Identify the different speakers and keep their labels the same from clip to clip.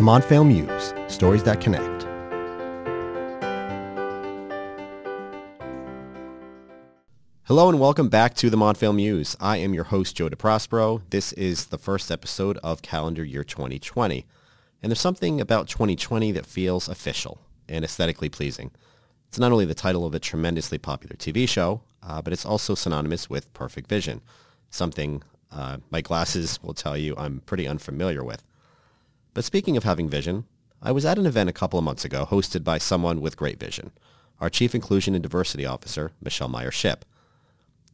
Speaker 1: The Montvale Muse, stories that connect. Hello and welcome back to the Montvale Muse. I am your host, Joe DeProspero. This is the first episode of calendar year 2020. And there's something about 2020 that feels official and aesthetically pleasing. It's not only the title of a tremendously popular TV show, uh, but it's also synonymous with perfect vision, something uh, my glasses will tell you I'm pretty unfamiliar with. But speaking of having vision, I was at an event a couple of months ago hosted by someone with great vision, our Chief Inclusion and Diversity Officer, Michele Meyer-Shipp.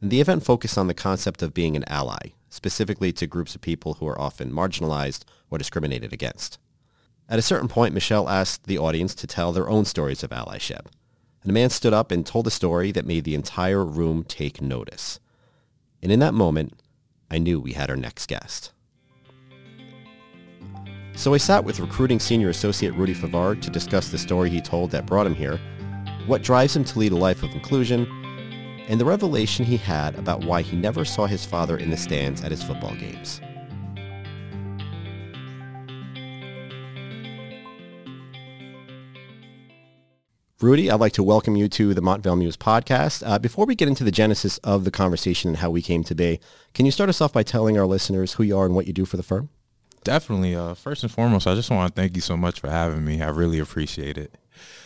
Speaker 1: The event focused on the concept of being an ally, specifically to groups of people who are often marginalized or discriminated against. At a certain point, Michelle asked the audience to tell their own stories of allyship. And a man stood up and told a story that made the entire room take notice. And in that moment, I knew we had our next guest. So I sat with recruiting senior associate Rudy Favard to discuss the story he told that brought him here, what drives him to lead a life of inclusion, and the revelation he had about why he never saw his father in the stands at his football games. Rudy, I'd like to welcome you to the Montvale Muse podcast. Uh, before we get into the genesis of the conversation and how we came to be, can you start us off by telling our listeners who you are and what you do for the firm?
Speaker 2: Definitely. Uh, first and foremost, I just want to thank you so much for having me. I really appreciate it.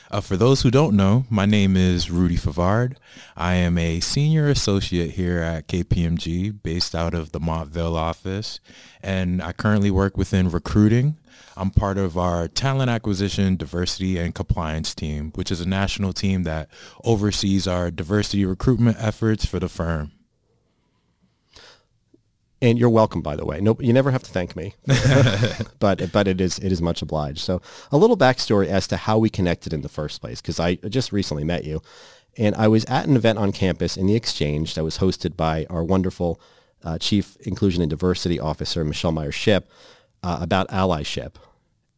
Speaker 2: Uh, for those who don't know, my name is Rudy Favard. I am a senior associate here at KPMG based out of the Montvale office, and I currently work within recruiting. I'm part of our talent acquisition, diversity, and compliance team, which is a national team that oversees our diversity recruitment efforts for the firm.
Speaker 1: And you're welcome, by the way. Nope, you never have to thank me, but but it is it is much obliged. So a little backstory as to how we connected in the first place, because I just recently met you, and I was at an event on campus in the Exchange that was hosted by our wonderful uh, Chief Inclusion and Diversity Officer Michele Meyer-Shipp uh, about allyship,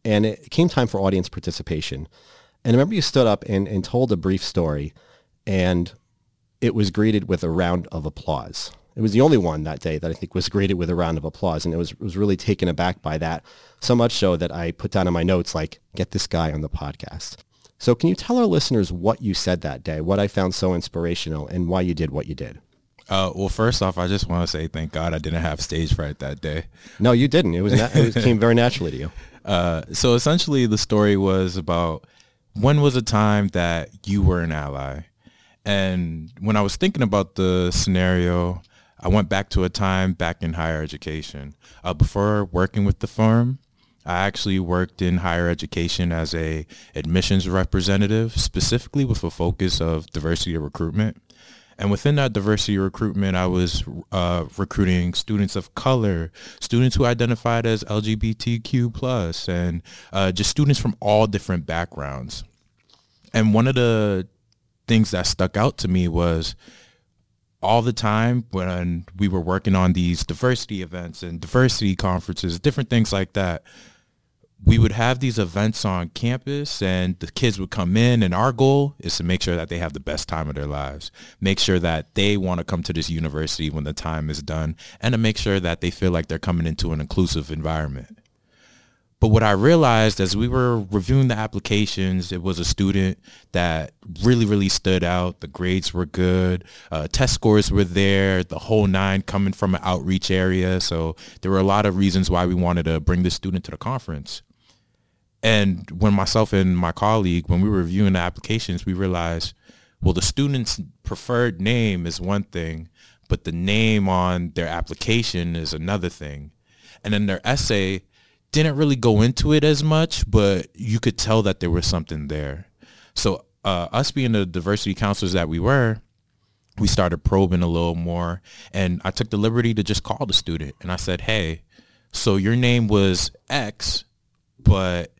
Speaker 1: and it came time for audience participation. And I remember you stood up and, and told a brief story, and it was greeted with a round of applause. It was the only one that day that I think was greeted with a round of applause, and it was was really taken aback by that. So much so that I put down in my notes like, "Get this guy on the podcast." So, can you tell our listeners what you said that day, what I found so inspirational, and why you did what you did?
Speaker 2: Uh, well, first off, I just want to say thank God I didn't have stage fright that day.
Speaker 1: No, you didn't. It was na- it came very naturally to you.
Speaker 2: Uh, so essentially, the story was about when was a time that you were an ally, and when I was thinking about the scenario, I went back to a time back in higher education. Uh, before working with the firm, I actually worked in higher education as a admissions representative, specifically with a focus of diversity recruitment. And within that diversity recruitment, I was uh, recruiting students of color, students who identified as LGBTQ plus, and uh, just students from all different backgrounds. And one of the things that stuck out to me was all the time when we were working on these diversity events and diversity conferences, different things like that. We would have these events on campus and the kids would come in and our goal is to make sure that they have the best time of their lives. Make sure that they want to come to this university when the time is done and to make sure that they feel like they're coming into an inclusive environment. But what I realized as we were reviewing the applications, it was a student that really, really stood out. The grades were good. Uh, test scores were there. The whole nine coming from an outreach area. So there were a lot of reasons why we wanted to bring this student to the conference. And when myself and my colleague, when we were reviewing the applications, we realized, well, the student's preferred name is one thing, but the name on their application is another thing. And then their essay didn't really go into it as much, but you could tell that there was something there. So uh, us being the diversity counselors that we were, we started probing a little more. And I took the liberty to just call the student. And I said, hey, so your name was X, but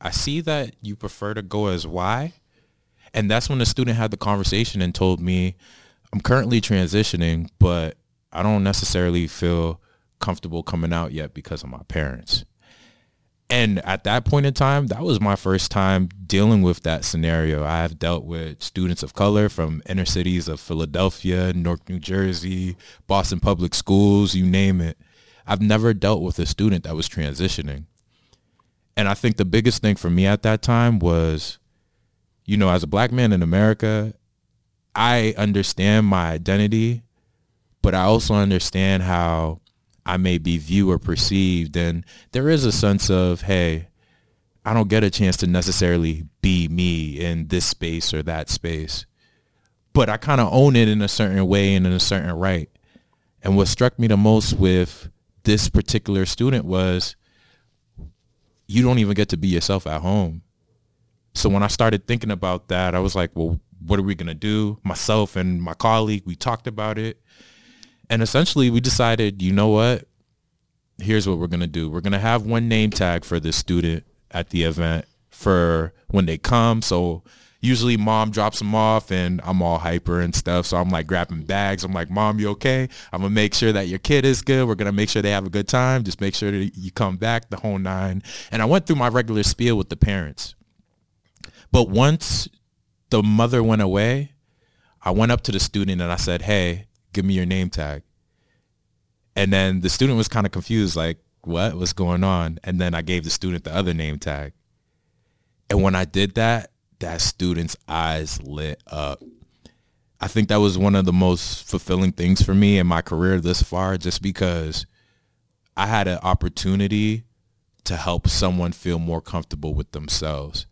Speaker 2: I see that you prefer to go as Y. And that's when the student had the conversation and told me, I'm currently transitioning, but I don't necessarily feel comfortable coming out yet because of my parents. And at that point in time, that was my first time dealing with that scenario. I have dealt with students of color from inner cities of Philadelphia, Newark, New Jersey, Boston Public Schools, you name it. I've never dealt with a student that was transitioning. And I think the biggest thing for me at that time was, you know, as a black man in America, I understand my identity, but I also understand how I may be viewed or perceived. And there is a sense of, hey, I don't get a chance to necessarily be me in this space or that space. But I kind of own it in a certain way and in a certain right. And what struck me the most with this particular student was you don't even get to be yourself at home. So when I started thinking about that, I was like, well, what are we going to do? Myself and my colleague, we talked about it. And essentially we decided, you know what? Here's what we're going to do. We're going to have one name tag for this student at the event for when they come. So usually mom drops them off and I'm all hyper and stuff. So I'm like grabbing bags. I'm like, mom, you okay? I'm going to make sure that your kid is good. We're going to make sure they have a good time. Just make sure that you come back the whole nine. And I went through my regular spiel with the parents. But once the mother went away, I went up to the student and I said, hey, give me your name tag. And then the student was kind of confused, like, what was going on? And then I gave the student the other name tag. And when I did that, that student's eyes lit up. I think that was one of the most fulfilling things for me in my career this far, just because I had an opportunity to help someone feel more comfortable with themselves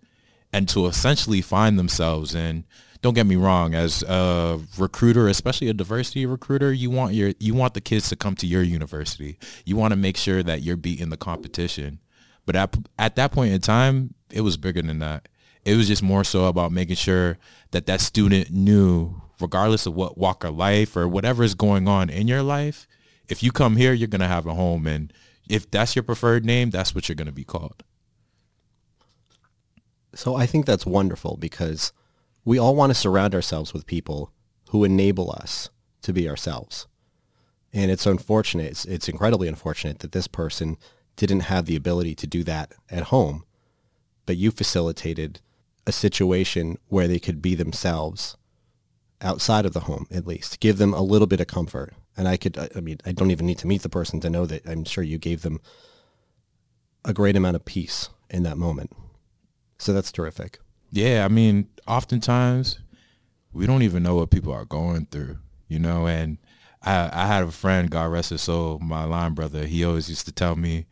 Speaker 2: and to essentially find themselves in don't get me wrong as a recruiter especially a diversity recruiter you want your you want the kids to come to your university. You want to make sure that you're beating the competition. But at, at that point in time it was bigger than that. It was just more so about making sure that that student knew regardless of what walk of life or whatever is going on in your life if you come here you're going to have a home. And if that's your preferred name that's what you're going to be called.
Speaker 1: So i think that's wonderful because we all want to surround ourselves with people who enable us to be ourselves. And it's unfortunate, it's, it's incredibly unfortunate that this person didn't have the ability to do that at home, but you facilitated a situation where they could be themselves outside of the home, at least, give them a little bit of comfort. And I could, I mean, I don't even need to meet the person to know that I'm sure you gave them a great amount of peace in that moment. So that's terrific.
Speaker 2: Yeah, I mean, oftentimes we don't even know what people are going through, you know. And I, I had a friend, God rest his soul, my line brother. He always used to tell me,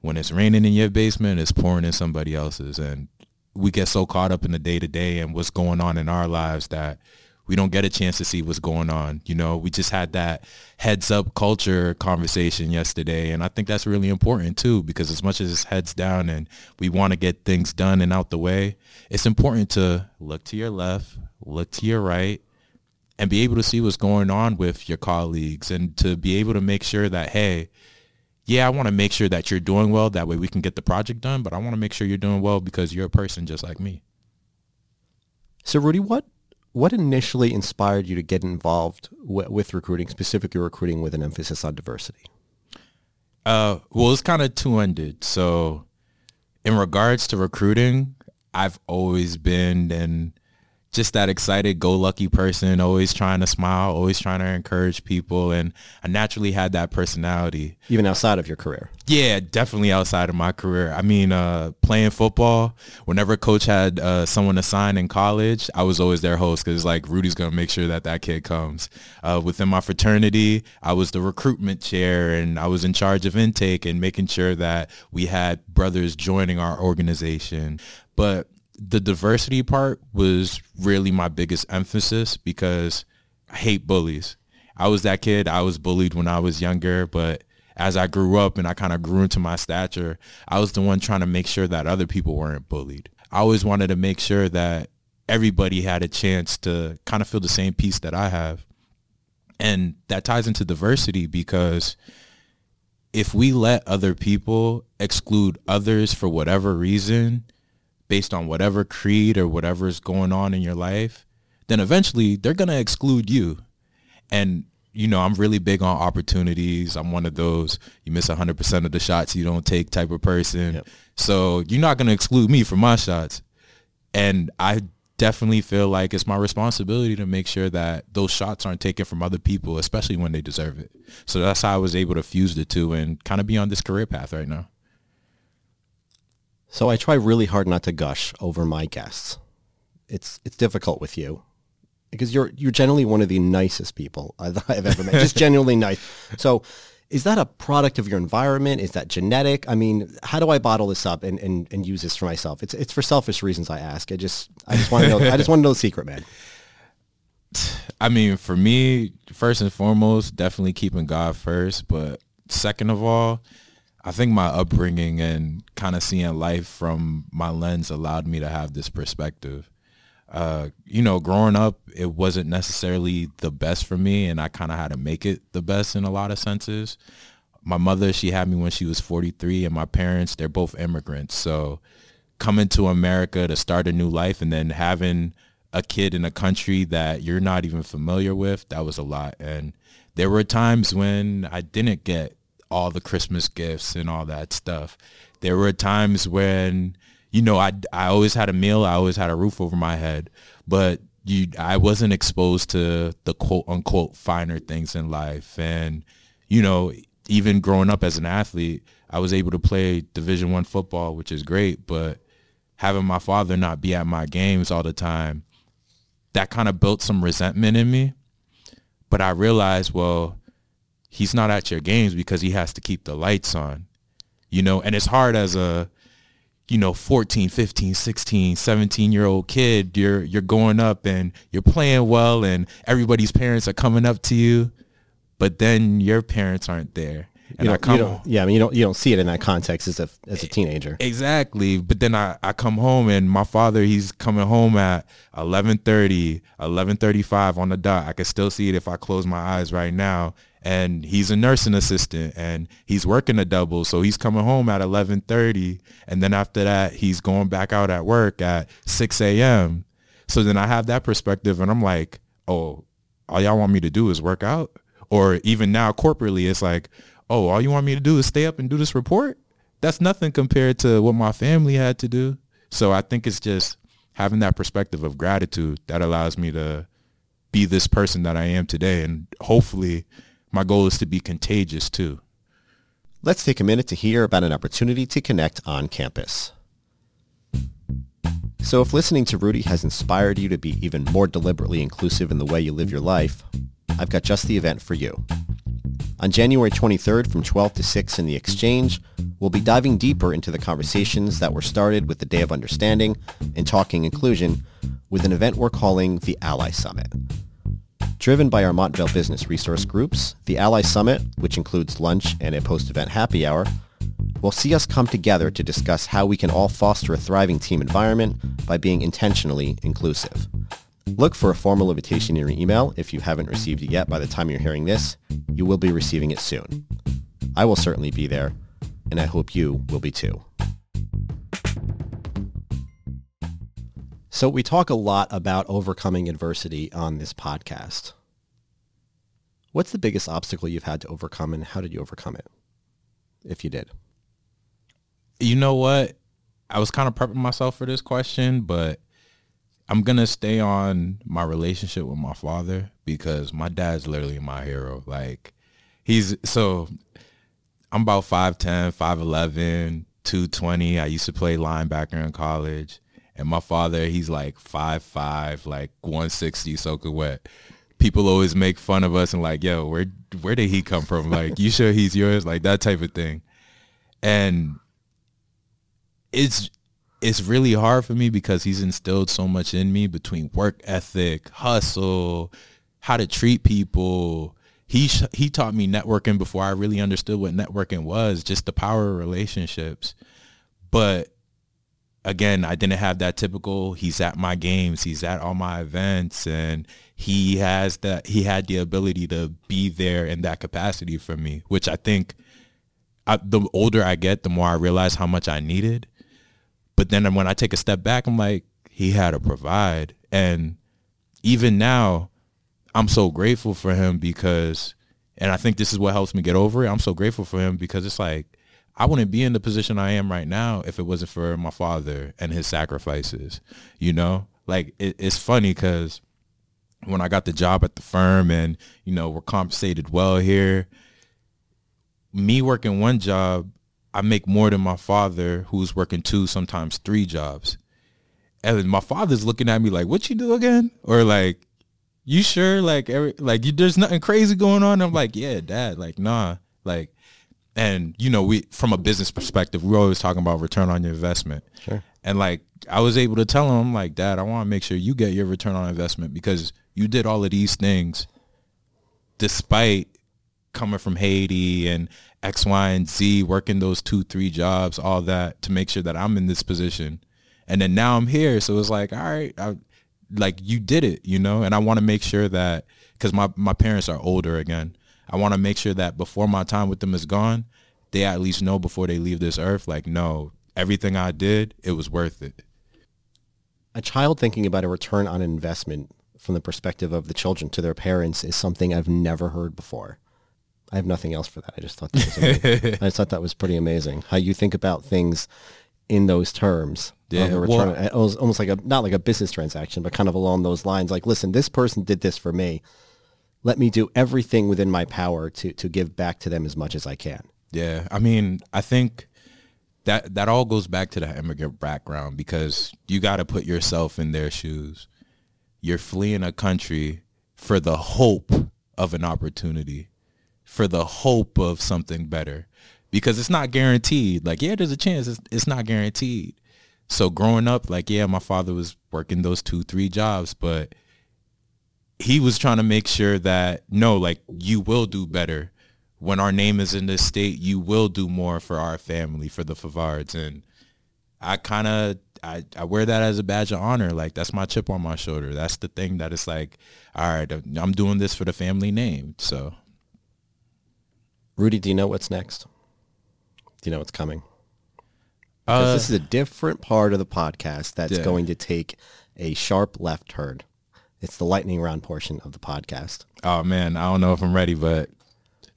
Speaker 2: when it's raining in your basement, it's pouring in somebody else's. And we get so caught up in the day to day and what's going on in our lives that we don't get a chance to see what's going on. You know, we just had that heads up culture conversation yesterday. And I think that's really important too, because as much as it's heads down and we want to get things done and out the way, it's important to look to your left, look to your right, and be able to see what's going on with your colleagues and to be able to make sure that, hey, yeah, I want to make sure that you're doing well. That way we can get the project done, but I want to make sure you're doing well because you're a person just like me.
Speaker 1: So Rudy, what what initially inspired you to get involved w- with recruiting, specifically recruiting with an emphasis on diversity?
Speaker 2: Uh, well, it's kind of two-ended. So in regards to recruiting, I've always been and just that excited go lucky person always trying to smile always trying to encourage people. And i naturally had that personality.
Speaker 1: Even outside of your career.
Speaker 2: Yeah definitely outside of my career. I mean uh, playing football whenever a coach had uh, someone assigned in college i was always their host because like rudy's gonna make sure that that kid comes. Uh, within my fraternity i was the recruitment chair and i was in charge of intake and making sure that we had brothers joining our organization. But the diversity part was really my biggest emphasis because I hate bullies. I was that kid. I was bullied when I was younger, but as I grew up and I kind of grew into my stature, I was the one trying to make sure that other people weren't bullied. I always wanted to make sure that everybody had a chance to kind of feel the same peace that I have. And that ties into diversity because if we let other people exclude others for whatever reason, based on whatever creed or whatever is going on in your life, then eventually they're going to exclude you. And, you know, I'm really big on opportunities. I'm one of those you miss 100% of the shots you don't take type of person. Yep. So you're not going to exclude me from my shots. And I definitely feel like it's my responsibility to make sure that those shots aren't taken from other people, especially when they deserve it. So that's how I was able to fuse the two and kind of be on this career path right now.
Speaker 1: So I try really hard not to gush over my guests. It's it's difficult with you because you're you're generally one of the nicest people I've, ever met. Just genuinely nice. So is that a product of your environment? Is that genetic? I mean, how do I bottle this up and, and, and use this for myself? It's it's for selfish reasons I ask. I just I just want to know I just want to know the secret, man.
Speaker 2: I mean, for me, first and foremost, definitely keeping God first. But second of all, I think my upbringing and kind of seeing life from my lens allowed me to have this perspective. Uh, you know, growing up, it wasn't necessarily the best for me, and I kind of had to make it the best in a lot of senses. My mother, she had me when she was 43, and my parents, they're both immigrants. So coming to America to start a new life and then having a kid in a country that you're not even familiar with, that was a lot. And there were times when I didn't get all the Christmas gifts and all that stuff. There were times when, you know, I, I always had a meal, I always had a roof over my head, but you, I wasn't exposed to the quote unquote finer things in life. And, you know, even growing up as an athlete, I was able to play division one football, which is great, but having my father not be at my games all the time, that kind of built some resentment in me. But I realized, well, he's not at your games because he has to keep the lights on, you know, and it's hard as a, you know, 14, 15, 16, 17 year old kid, you're, you're going up and you're playing well and everybody's parents are coming up to you, but then your parents aren't there.
Speaker 1: And you I come, home. yeah, I mean, you don't you don't see it in that context as a as a teenager.
Speaker 2: Exactly, but then I, I come home and my father he's coming home at 11:30, 11:35 on the dot. I can still see it if I close my eyes right now. And he's a nursing assistant and he's working a double, so he's coming home at 11:30, and then after that he's going back out at work at 6 a.m. So then I have that perspective, and I'm like, oh, all y'all want me to do is work out, or even now corporately, it's like oh, all you want me to do is stay up and do this report? That's nothing compared to what my family had to do. So I think it's just having that perspective of gratitude that allows me to be this person that I am today. And hopefully my goal is to be contagious too.
Speaker 1: Let's take a minute to hear about an opportunity to connect on campus. So if listening to Rudy has inspired you to be even more deliberately inclusive in the way you live your life, I've got just the event for you. On January 23rd from 12 to 6 in the Exchange, we'll be diving deeper into the conversations that were started with the Day of Understanding and Talking Inclusion with an event we're calling the Ally Summit. Driven by our Montvale business resource groups, the Ally Summit, which includes lunch and a post-event happy hour, will see us come together to discuss how we can all foster a thriving team environment by being intentionally inclusive. Look for a formal invitation in your email if you haven't received it yet by the time you're hearing this. You will be receiving it soon. I will certainly be there, and I hope you will be too. So we talk a lot about overcoming adversity on this podcast. What's the biggest obstacle you've had to overcome and how did you overcome it? If you did.
Speaker 2: You know what? I was kind of prepping myself for this question, but I'm gonna stay on my relationship with my father because my dad's literally my hero. Like he's so I'm about 5'10, 5'11, 220. I used to play linebacker in college. And my father, he's like 5'5, like 160 soaking wet. People always make fun of us and like, yo, where where did he come from? Like, you sure he's yours? Like that type of thing. And it's it's really hard for me because he's instilled so much in me between work ethic, hustle, how to treat people. He sh- he taught me networking before I really understood what networking was, just the power of relationships. But again, I didn't have that typical he's at my games, he's at all my events and he has that he had the ability to be there in that capacity for me, which I think I, the older I get, the more I realize how much I needed but then when I take a step back, I'm like, he had to provide. And even now, I'm so grateful for him because, and I think this is what helps me get over it. I'm so grateful for him because it's like, I wouldn't be in the position I am right now if it wasn't for my father and his sacrifices, you know? Like, it, it's funny because when I got the job at the firm and, you know, we're compensated well here, me working one job I make more than my father who's working two, sometimes three jobs. And my father's looking at me like, what you do again? Or like, you sure? Like, every, like you, there's nothing crazy going on. I'm like, yeah, dad, like, nah, like, and you know, we, from a business perspective, we're always talking about return on your investment.
Speaker 1: Sure.
Speaker 2: And like, I was able to tell him, I'm like, dad, I want to make sure you get your return on investment because you did all of these things despite coming from Haiti and X, Y, and Z, working those two, three jobs, all that to make sure that I'm in this position. And then now I'm here. So it's like, all right, I, like you did it, you know? And I want to make sure that, because my, my parents are older again, I want to make sure that before my time with them is gone, they at least know before they leave this earth, like, no, everything I did, it was worth it.
Speaker 1: A child thinking about a return on investment from the perspective of the children to their parents is something I've never heard before. I have nothing else for that. I just thought that was amazing. I just thought that was pretty amazing. How you think about things in those terms.
Speaker 2: Yeah,
Speaker 1: of a return,
Speaker 2: well-
Speaker 1: it was almost like a not like a business transaction, but kind of along those lines. Like, listen, this person did this for me. Let me do everything within my power to to give back to them as much as I can.
Speaker 2: Yeah, I mean, I think that that all goes back to the immigrant background because you got to put yourself in their shoes. You're fleeing a country for the hope of an opportunity, for the hope of something better, because it's not guaranteed. Like, yeah, there's a chance. It's, it's not guaranteed. So growing up, like, yeah, my father was working those two, three jobs, but he was trying to make sure that no, like you will do better when our name is in this state. You will do more for our family, for the Favards, and I kind of I, I wear that as a badge of honor. Like that's my chip on my shoulder. That's the thing that it's like, all right, I'm doing this for the family name. So
Speaker 1: Rudy, do you know what's next? Do you know what's coming? Because
Speaker 2: uh,
Speaker 1: this is a different part of the podcast that's
Speaker 2: Yeah.
Speaker 1: going to take a sharp left turn. It's the lightning round portion of the podcast.
Speaker 2: oh man, I don't know if I'm ready, but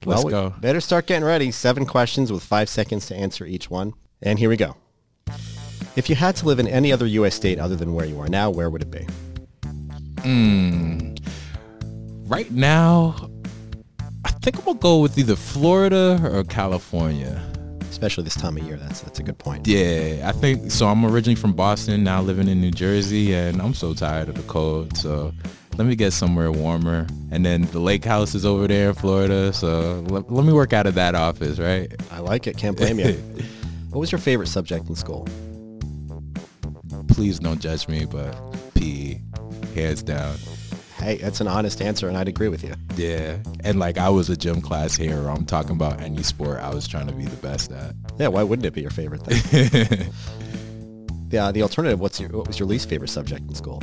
Speaker 2: let's
Speaker 1: well, we
Speaker 2: go.
Speaker 1: Better start getting ready. Seven questions with five seconds to answer each one. And here we go. If you had to live in any other U.S. state other than where you are now, where would it be?
Speaker 2: Right now, think I'm gonna go with either Florida or California.
Speaker 1: Especially this time of year. That's that's a good point.
Speaker 2: Yeah, I think so. I'm originally from Boston, now living in New Jersey, and I'm so tired of the cold. So let me get somewhere warmer. And then the lake house is over there in Florida, so let, let me work out of that office, right?
Speaker 1: I like it. Can't blame you. what was your favorite subject in school?
Speaker 2: Please don't judge me, but PE, hands down.
Speaker 1: Hey, that's an honest answer, and I'd agree with you.
Speaker 2: Yeah, and like I was a gym class hero. I'm talking about any sport I was trying to be the best at.
Speaker 1: Yeah, why wouldn't it be your favorite thing? uh, the alternative, what's your, what was your least favorite subject in school?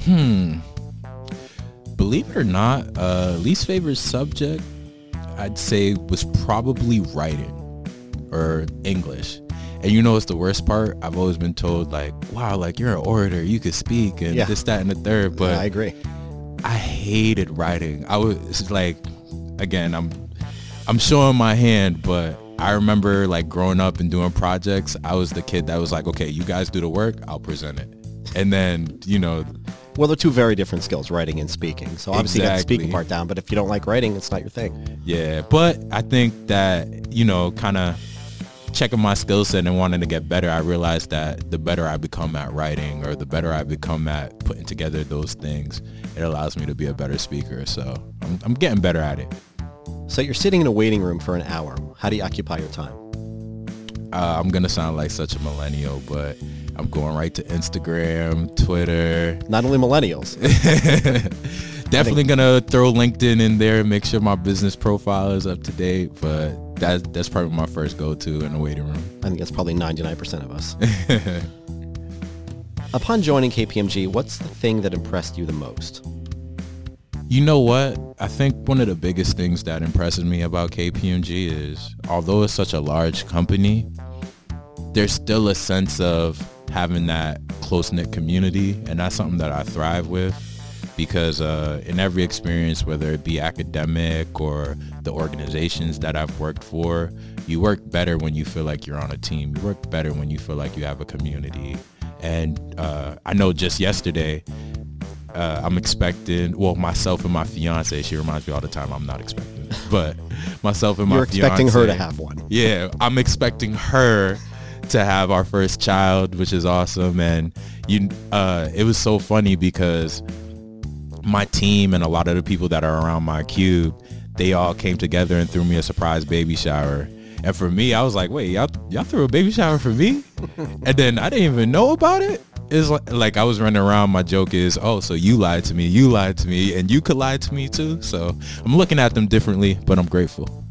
Speaker 1: Hmm.
Speaker 2: Believe it or not, uh, least favorite subject I'd say was probably writing or English. And you know what's the worst part? I've always been told like, wow, like you're an orator, you could speak and
Speaker 1: Yeah.
Speaker 2: this, that, and the third. But
Speaker 1: I agree.
Speaker 2: I hated writing. I was like, again, I'm I'm showing my hand, but I remember like growing up and doing projects. I was the kid that was like, okay, you guys do the work, I'll present it. And then you know,
Speaker 1: Well, they're two very different skills, writing and speaking. So obviously you got the speaking part down, but if you don't like writing, it's not your thing.
Speaker 2: yeah. But I think that you know, kind of checking my skill set and wanting to get better, I realized that the better I become at writing or the better I become at putting together those things, it allows me to be a better speaker. So I'm, I'm getting better at it.
Speaker 1: So you're sitting in a waiting room for an hour. How do you occupy your time?
Speaker 2: uh, I'm gonna sound like such a millennial, but I'm going right to Instagram, Twitter.
Speaker 1: Not only millennials.
Speaker 2: Definitely gonna throw LinkedIn in there and make sure my business profile is up to date. But that's that's probably my first go-to in the waiting room.
Speaker 1: I think that's probably 99% of us. Upon joining KPMG, what's the thing that impressed you the most?
Speaker 2: You know what? I think one of the biggest things that impresses me about KPMG is, although it's such a large company, there's still a sense of having that close-knit community, and that's something that I thrive with because uh, in every experience, whether it be academic or the organizations that I've worked for, you work better when you feel like you're on a team. You work better when you feel like you have a community. And uh, I know just yesterday, uh, I'm expecting, well, myself and my fiance, she reminds me all the time I'm not expecting. but myself and my
Speaker 1: You're expecting her to have one.
Speaker 2: yeah, I'm expecting her to have our first child, which is awesome. And you, uh, it was so funny because my team and a lot of the people that are around my cube, they all came together and threw me a surprise baby shower. And for me, I was like, wait, y'all, y'all threw a baby shower for me? and then I didn't even know about it. It's like, like I was running around. My joke is, oh, so you lied to me, you lied to me, and you could lie to me too. So I'm looking at them differently, but I'm grateful.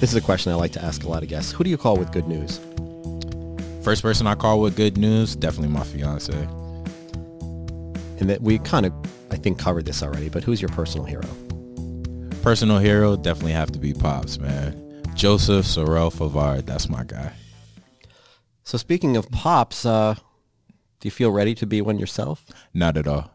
Speaker 1: This is a question I like to ask a lot of guests. Who do you call with good news?
Speaker 2: First person I call with good news, definitely my fiance.
Speaker 1: And that we kind of, I think, covered this already, but who's your personal hero?
Speaker 2: Personal hero, definitely have to be Pops, man. Joseph Sorrell Favard, that's my guy.
Speaker 1: So speaking of pops, uh, do you feel ready to be one yourself?
Speaker 2: Not at all.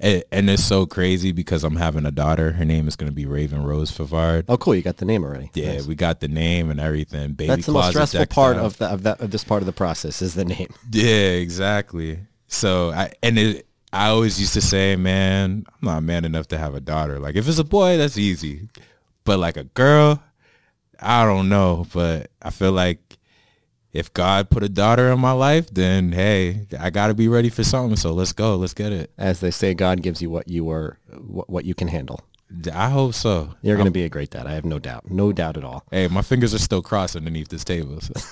Speaker 2: and, and it's so crazy because I'm having a daughter. Her name is going to be Raven Rose Favard.
Speaker 1: Oh, cool. You got the name already.
Speaker 2: Yeah,
Speaker 1: Nice.
Speaker 2: we got the name and everything. Baby
Speaker 1: That's the most stressful part
Speaker 2: out.
Speaker 1: of, the, of, that, of this part of the process is the name.
Speaker 2: Yeah, exactly. So I and it, I always used to say, man, I'm not man enough to have a daughter. Like if it's a boy, that's easy, but like a girl, I don't know. But I feel like if God put a daughter in my life, then hey, I got to be ready for something. So let's go, let's get it.
Speaker 1: As they say, God gives you what you are, what, you can handle.
Speaker 2: I hope so.
Speaker 1: You're going to be a great dad. I have no doubt. No doubt at all.
Speaker 2: Hey, my fingers are still crossed underneath this table. So.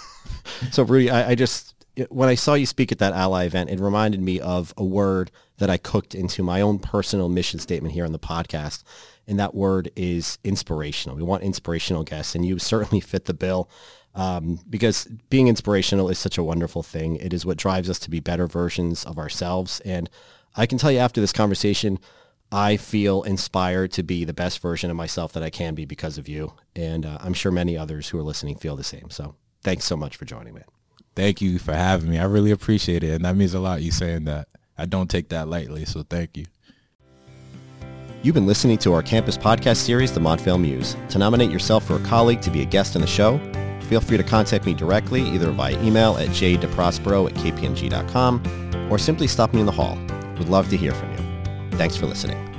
Speaker 1: So Rudy, I, I just when I saw you speak at that ally event, it reminded me of a word that I cooked into my own personal mission statement here on the podcast, and that word is inspirational. We want inspirational guests, and you certainly fit the bill. Um, because being inspirational is such a wonderful thing. It is what drives us to be better versions of ourselves. And I can tell you after this conversation, I feel inspired to be the best version of myself that I can be because of you. And uh, I'm sure many others who are listening feel the same. So thanks so much for joining me.
Speaker 2: thank you for having me. I really appreciate it, and that means a lot. You saying that. I don't take that lightly. So thank you.
Speaker 1: You've been listening to our campus podcast series, The Montvale Muse. To nominate yourself for a colleague to be a guest on the show, feel free to contact me directly either via email at jdeprospero at kpmg.com or simply stop me in the hall. Would love to hear from you. Thanks for listening.